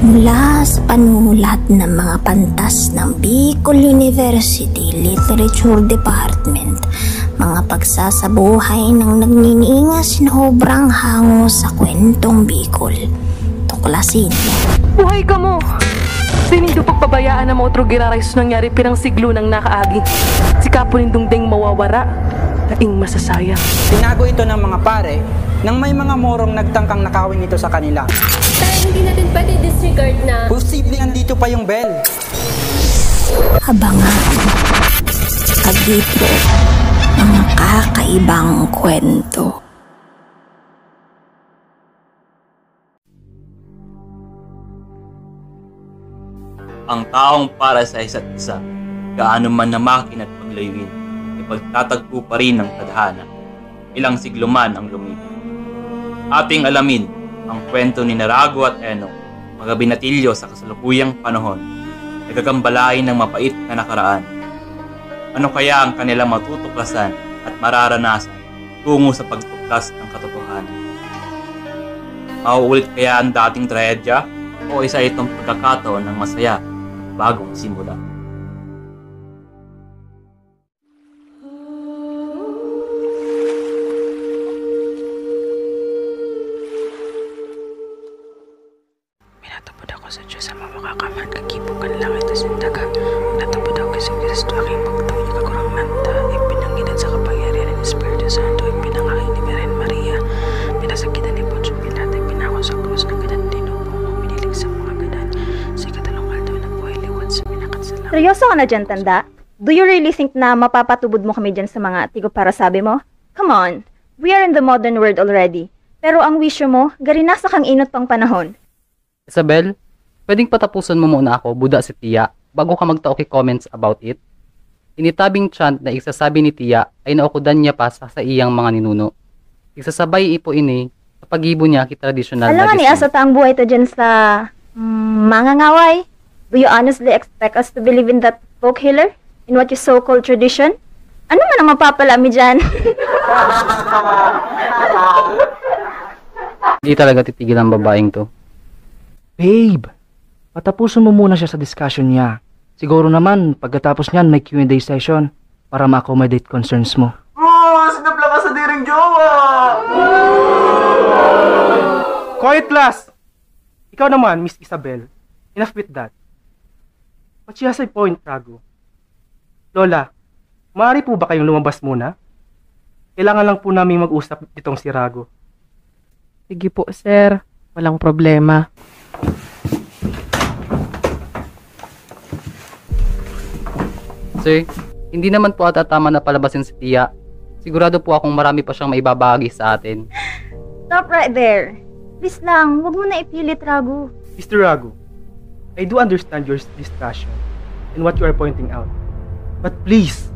Mula sa panulat ng mga pantas ng Bicol University Literature Department, mga pagsasabuhay ng nagniniingas sobrang hango sa kwentong Bicol. Tuklasin. Buhay ka mo! Sinindo pagbabayaan ng mga otro giraray sa nangyari pirang siglo ng nakaagi. Si Kapulin Dungdeng mawawara. Daing masasayang. Tinago ito ng mga pare nang may mga morong nagtangkang nakawin ito sa kanila. Pero hindi natin pwede disregard na Posible andito pa yung bell. Abangan. Kagipo. Mga kakaibang kwento. ang taong para sa isa't isa, gaano man namakin at paglayuin, ipagtatagpo pa rin ng tadhana, ilang siglo man ang lumipas. Ating alamin ang kwento ni Narago at Eno, mga binatilyo sa kasalukuyang panahon, nagagambalain ng mapait na nakaraan. Ano kaya ang kanilang matutuklasan at mararanasan tungo sa pagtuklas ng katotohanan? Mauulit kaya ang dating trahedya o isa itong pagkakataon ng masaya bagong simula. Sa Diyos sa mga makakaman kagibukan langit at sindaga. Minatapod ako sa Kristo aking pagtawid niya kagurang nanta. Ipinanginan sa kapangyarihan ng Espiritu Santo. Ipinangain ni Maren Maria. Pinasakitan ni Poncio Pilato. Ipinako sa krus ng gadan tinupong. Uminilig sa mga gadan. Sa katalong aldaw na buhay liwat sa minakat sa langit. Seryoso ka na dyan, tanda? Do you really think na mapapatubod mo kami dyan sa mga tigo para sabi mo? Come on, we are in the modern world already. Pero ang wisyo mo, gari nasa kang inot pang panahon. Isabel, pwedeng patapusan mo muna ako, Buda si Tia, bago ka magtaoki comments about it? Initabing chant na iksasabi ni Tia ay naukudan niya pa sa, sa iyang mga ninuno. Iksasabay ipo ini sa pagibo niya ki traditional Alam ni asa taang buhay ta dyan sa mm, mga ngaway. Do you honestly expect us to believe in that folk healer? In what you so-called tradition? Ano man ang mapapalami dyan? Hindi talaga titigil ang babaeng to. Babe, patapusin mo muna siya sa discussion niya. Siguro naman, pagkatapos niyan may Q&A session para ma-accommodate concerns mo. Quiet class! Ikaw naman, Miss Isabel. Enough with that. But she has a point, Rago. Lola, maaari po ba kayong lumabas muna? Kailangan lang po namin mag-usap itong si Rago. Sige po, sir. Walang problema. Sir, hindi naman po ata tama na palabasin si Tia. Sigurado po akong marami pa siyang maibabahagi sa atin. Stop right there. Please lang, wag mo na ipilit, Ragu. Mr. Rago, I do understand your discussion and what you are pointing out. But please,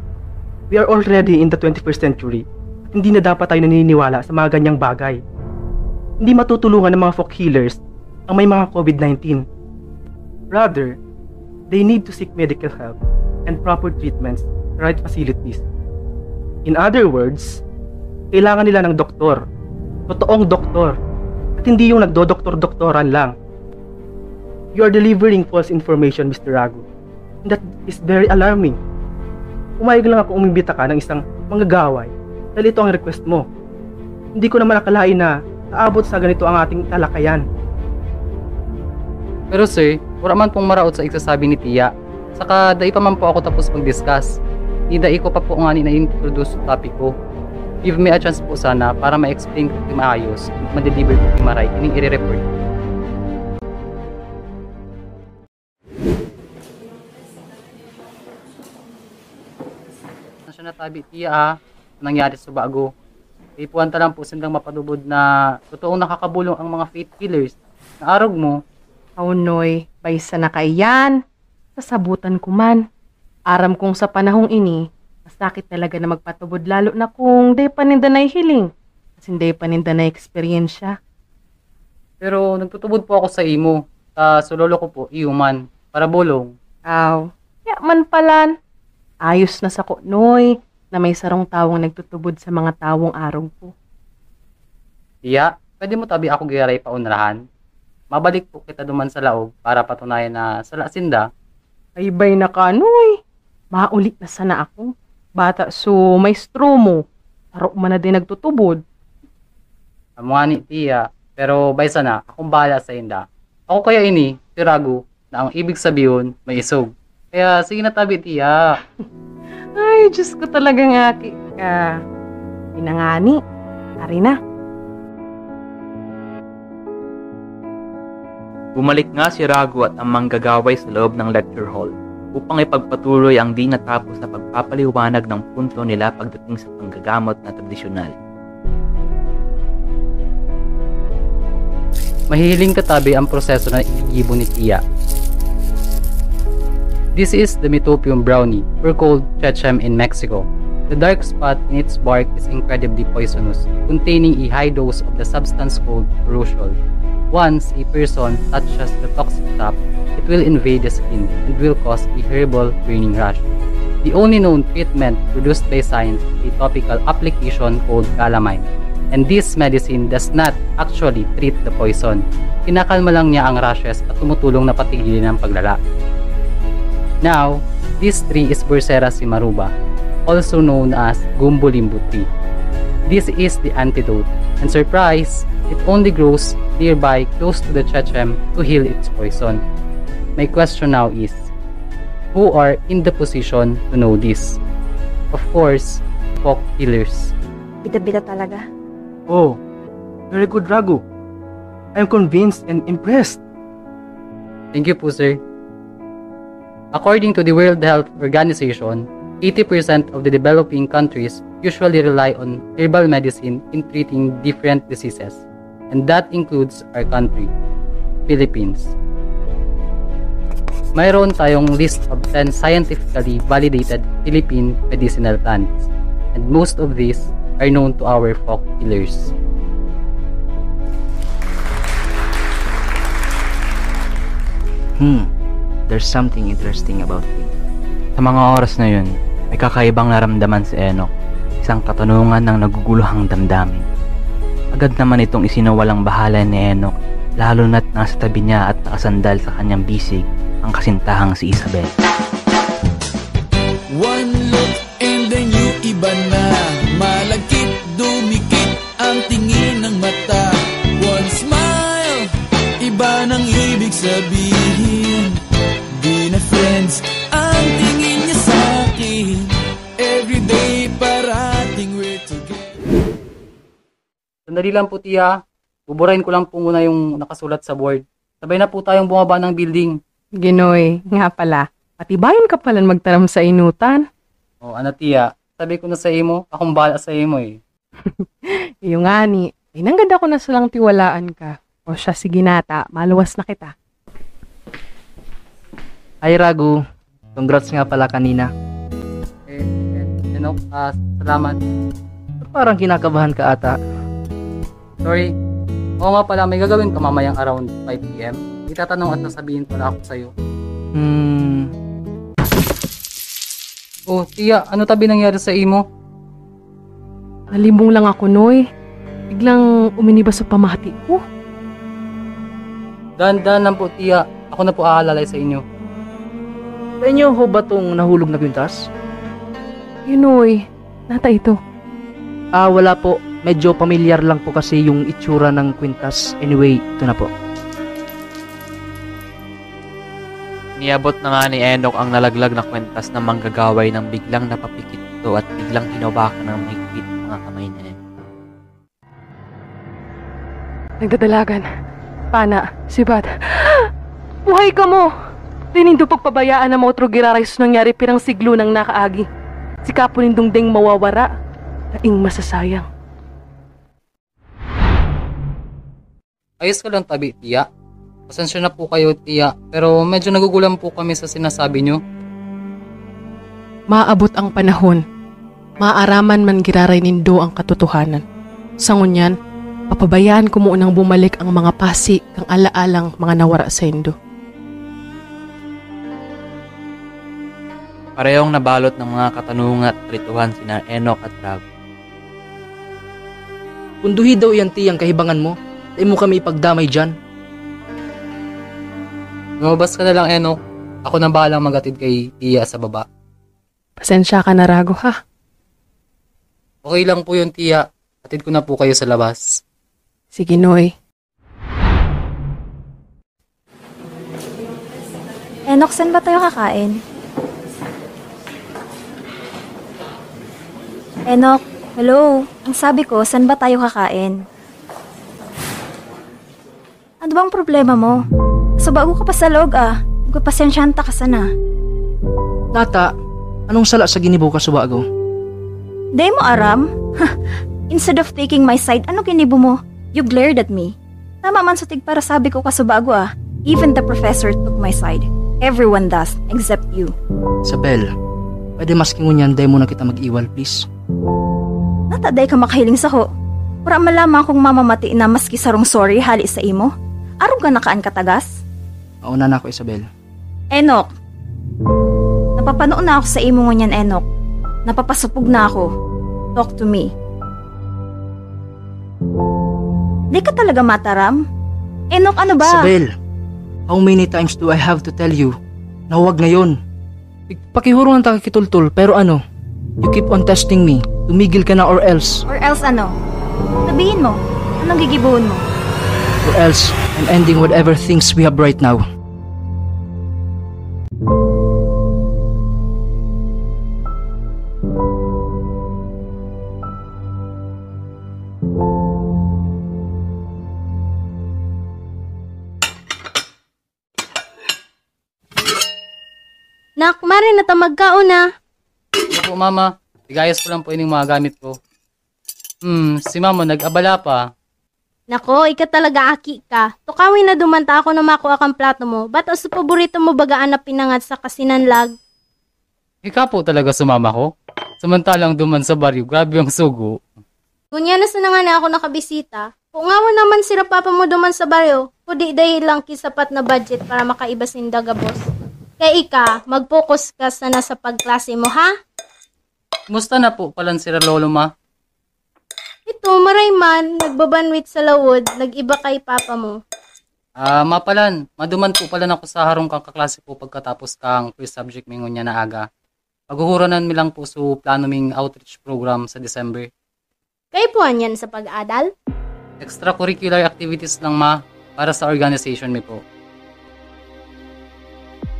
we are already in the 21st century at hindi na dapat tayo naniniwala sa mga ganyang bagay. Hindi matutulungan ng mga folk healers ang may mga COVID-19. Rather, they need to seek medical help and proper treatments sa right facilities. In other words, kailangan nila ng doktor, totoong doktor, at hindi yung nagdodoktor-doktoran lang. You are delivering false information, Mr. Rago. And that is very alarming. Umayag lang ako umimbita ka ng isang manggagaway dahil ito ang request mo. Hindi ko naman akalain na naabot sa ganito ang ating talakayan. Pero sir, wala man pong maraot sa iksasabi ni Tia. Saka dai pa man po ako tapos mag-discuss. Ni dai ko pa po nga na-introduce sa topic ko. Give me a chance po sana para ma-explain ko kung maayos, ma-deliver ko kung maray, ining i-report. Na siya natabi Tia ah, nangyari sa bago. Ipuan ta lang po silang mapadubod na totoong nakakabulong ang mga faith killers. Naarog mo, Aunoy, baysa na kaiyan. Sasabutan ko man. Aram kong sa panahong ini, masakit talaga na magpatubod lalo na kung day paninda na hiling. Kasi day paninda na experience Pero nagtutubod po ako sa imo. Sa sulolo ko po, iuman. Para bulong. Aw, ya man palan. Ayos na sa noy na may sarong tawong nagtutubod sa mga tawong arog ko. Iya, pwede mo tabi ako giyaray paunrahan. mabalik po kita duman sa laog para patunayan na sa Lasinda, Ay bay na ka, Noy. Maulit na sana ako. Bata so maestro mo. Taro man na din nagtutubod. ang mga ni Tia, pero bay sana, akong bahala sa inda. Ako kaya ini, si Ragu, na ang ibig sabihin, may isog. Kaya sige na tabi, Tia. Ay, Diyos ko talaga nga ki ka. Pinangani. Ari na. Bumalik nga si Ragu at ang manggagaway sa loob ng lecture hall upang ipagpatuloy ang di natapos na pagpapaliwanag ng punto nila pagdating sa panggagamot na tradisyonal. Mahihiling katabi ang proseso ng igibo ni Tia. This is the Metopium brownie, or called chechem in Mexico. The dark spot in its bark is incredibly poisonous, containing a high dose of the substance called urushiol. Once a person touches the toxic top, it will invade the skin and will cause a herbal burning rash. The only known treatment produced by science is a topical application called calamine. And this medicine does not actually treat the poison. Kinakalma lang niya ang rashes at tumutulong na patigilin ang paglala. Now, this tree is Bursera simaruba, also known as Gumbulimbu tree. This is the antidote, and surprise, it only grows nearby close to the chechem to heal its poison. My question now is, who are in the position to know this? Of course, folk healers. Bida-bida talaga. Oh, very good, Ragu. I'm convinced and impressed. Thank you po, sir. According to the World Health Organization, 80% of the developing countries usually rely on herbal medicine in treating different diseases, and that includes our country, Philippines. Mayroon tayong list of 10 scientifically validated Philippine medicinal plants, and most of these are known to our folk healers. Hmm, there's something interesting about it. Sa mga oras na yun, may kakaibang naramdaman si Enoch. Isang katanungan ng naguguluhang damdamin. Agad naman itong isinawalang bahala ni Enoch, lalo na't nasa tabi niya at nakasandal sa kanyang bisig ang kasintahang si Isabel. One look and then you iba na Sandali lang po, Tia. Buburahin ko lang po muna yung nakasulat sa board. Sabay na po tayong bumaba ng building. Ginoy, nga pala. Atibayan ka pala magtaram sa inutan. O, ano, Tia? Sabi ko na sa imo, akong bala sa imo eh. Iyo nga ni. Ay, nangganda ko na silang tiwalaan ka. O siya, sige nata, maluwas na kita. Ay, Ragu. Congrats nga pala kanina. Eh, eh, you know, ah, salamat. Parang kinakabahan ka ata. Sorry. Oo nga pala, may gagawin ka mamayang around 5pm. Itatanong at sasabihin pala ako sa'yo. Hmm, Oh, Tia, ano tabi nangyari sa imo? Nalimbong lang ako, Noy. Biglang uminiba sa pamati ko. Dahan-dahan lang po, Tia. Ako na po aalalay sa inyo. sa inyo ho ba tong nahulog na kwintas? Ginoy, nata ito. Ah, wala po. Medyo pamilyar lang po kasi yung itsura ng kwintas. Anyway, ito na po. Niabot na nga ni Enoch ang nalaglag na kwentas ng manggagaway nang biglang napapikit ito at biglang hinawakan ng mahigpit ang mga kamay niya. Nagdadalagan. Pana, sibat. Buhay ka mo! Dinindo pagpabayaan na mo otro giraray sa nangyari pirang siglo ng nakaagi. Si kapo nindong ding mawawara. Daing masasayang. Ayos ka lang tabi, Tia. Pasensya na po kayo, Tia. Pero medyo nagugulan po kami sa sinasabi nyo. Maabot ang panahon. Maaraman man giraray nindo ang katotohanan. Sa ngunyan, papabayaan ko munang bumalik ang mga pasi kang alaalang mga nawara sa indo. Parehong nabalot ng mga katanungan at rituhan sina Enoch at Rago. Kunduhi daw yan tiyang kahibangan mo. Tayo mo kami ipagdamay dyan. Lumabas ka na lang, Eno. Ako na bahalang magatid kay Tia sa baba. Pasensya ka na, Rago, ha? Okay lang po yun, Tia. Atid ko na po kayo sa labas. Sige, Noy. Enok, saan ba tayo kakain? Enok, hello. Ang sabi ko, saan ba tayo kakain? Ano bang problema mo? So bago ka pa sa log ah. Magpapasensyanta ka sana. Nata, anong sala sa ginibo ka subago? Day mo aram? Instead of taking my side, ano kinibo mo? You glared at me. Tama man sa tig para sabi ko kasubago ah. Even the professor took my side. Everyone does, except you. Isabel, pwede masking ngunyan day mo na kita mag-iwal, please. Nataday ka makahiling sa ho. Para malaman kong mamamati na maski sarong sorry hali sa imo. Arong ka nakaan katagas? Mauna na ako, Isabel. Enok. Napapanood na ako sa imo ngunyan, Enok. Napapasupog na ako. Talk to me. Di ka talaga mataram? Enok, ano ba? Isabel, how many times do I have to tell you na huwag ngayon? Pakihuro ng takikitultul, pero ano? You keep on testing me. Tumigil ka na or else. Or else ano? Sabihin mo. Anong gigibuhon mo? Or else, I'm ending whatever things we have right now. Nak, mari na ta magkaon na. Ano po, Mama? Tigayos ko lang po ining mga gamit ko. Hmm, si Mama nag-abala pa. Nako, ika talaga aki ka. Tukawin na dumanta ako na makuha kang plato mo. Ba't ang paborito mo bagaan na pinangat sa kasinanlag? Ika po talaga sumama ko. Samantalang duman sa baryo, grabe ang sugo. Kunya na sa nga na ako nakabisita. Kung nga naman sira papa mo duman sa baryo, pudi dahil lang kisapat na budget para makaiba sindaga boss. Kaya ika, mag-focus ka sana sa pagklase mo ha? Kumusta na po palan si Lolo Ma? Ito, maray man, nagbabanwit sa lawod, nag-iba kay papa mo. Ah, mapalan, maduman po pala ako sa harong kang kaklase po pagkatapos kang first subject mingon niya na aga. Paghuhuranan mi lang po sa plano ming outreach program sa December. Kay puan yan sa pag-adal? Extracurricular activities lang ma, para sa organization mi po.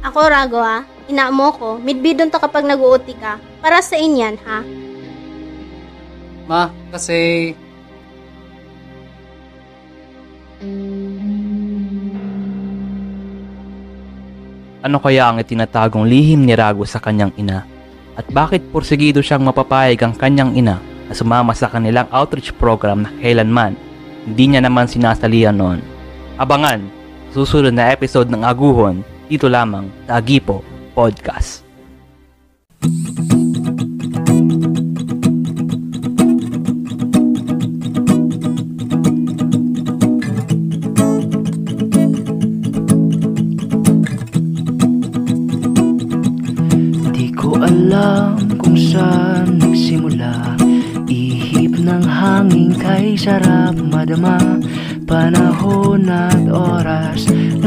Ako, Rago ha, ina mo ko, midbidon to kapag nag-uuti ka. Para sa inyan ha. Ma, kasi Ano kaya ang itinatagong lihim ni Rago sa kanyang ina? At bakit porsigido siyang mapapayag ang kanyang ina na sumama sa kanilang outreach program na kailanman hindi niya naman sinasalihan noon? Abangan, susunod na episode ng Aguhon dito lamang sa Agipo Podcast. Di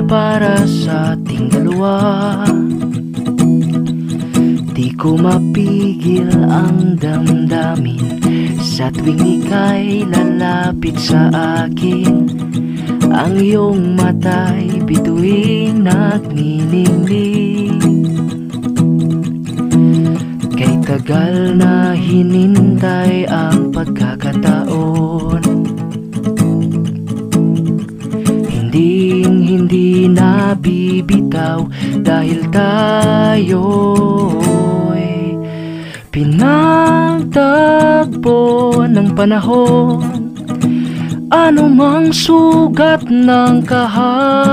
para sa ating dalawa. Di ko mapigil ang damdamin Sa tuwing ika'y lalapit sa akin. Ang iyong mata'y bituing nagniningning Kay tagal na hinintay ang pagkakataon bibitaw dahil tayo'y pinagtagpo ng panahon. Ano mang sugat ng kahapon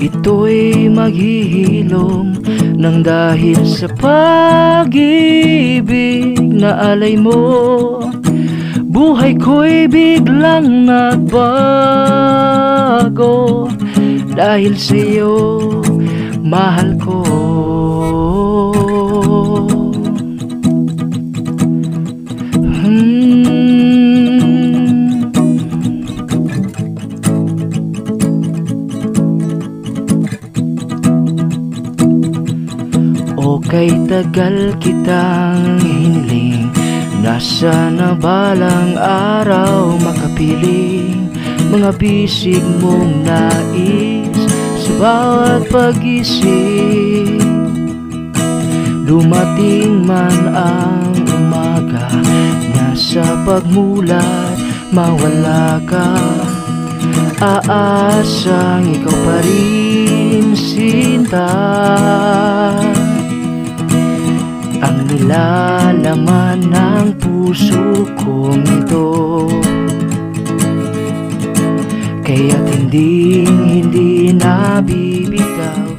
Ito'y maghihilom ng dahil sa pag-ibig na alay mo Buhay ko'y biglang nagbago Dahil sa'yo, mahal ko. Hmm. Kay tagal kitang hinling Nasa na balang araw makapiling Mga bisig mong nais Sa bawat pag-isip. Dumating man ang umaga Nasa pagmulat mawala ka. Aasang ikaw pa rin sinta Ang nilalaman ng puso kong ito. Kaya't hindi, hindi nabibitaw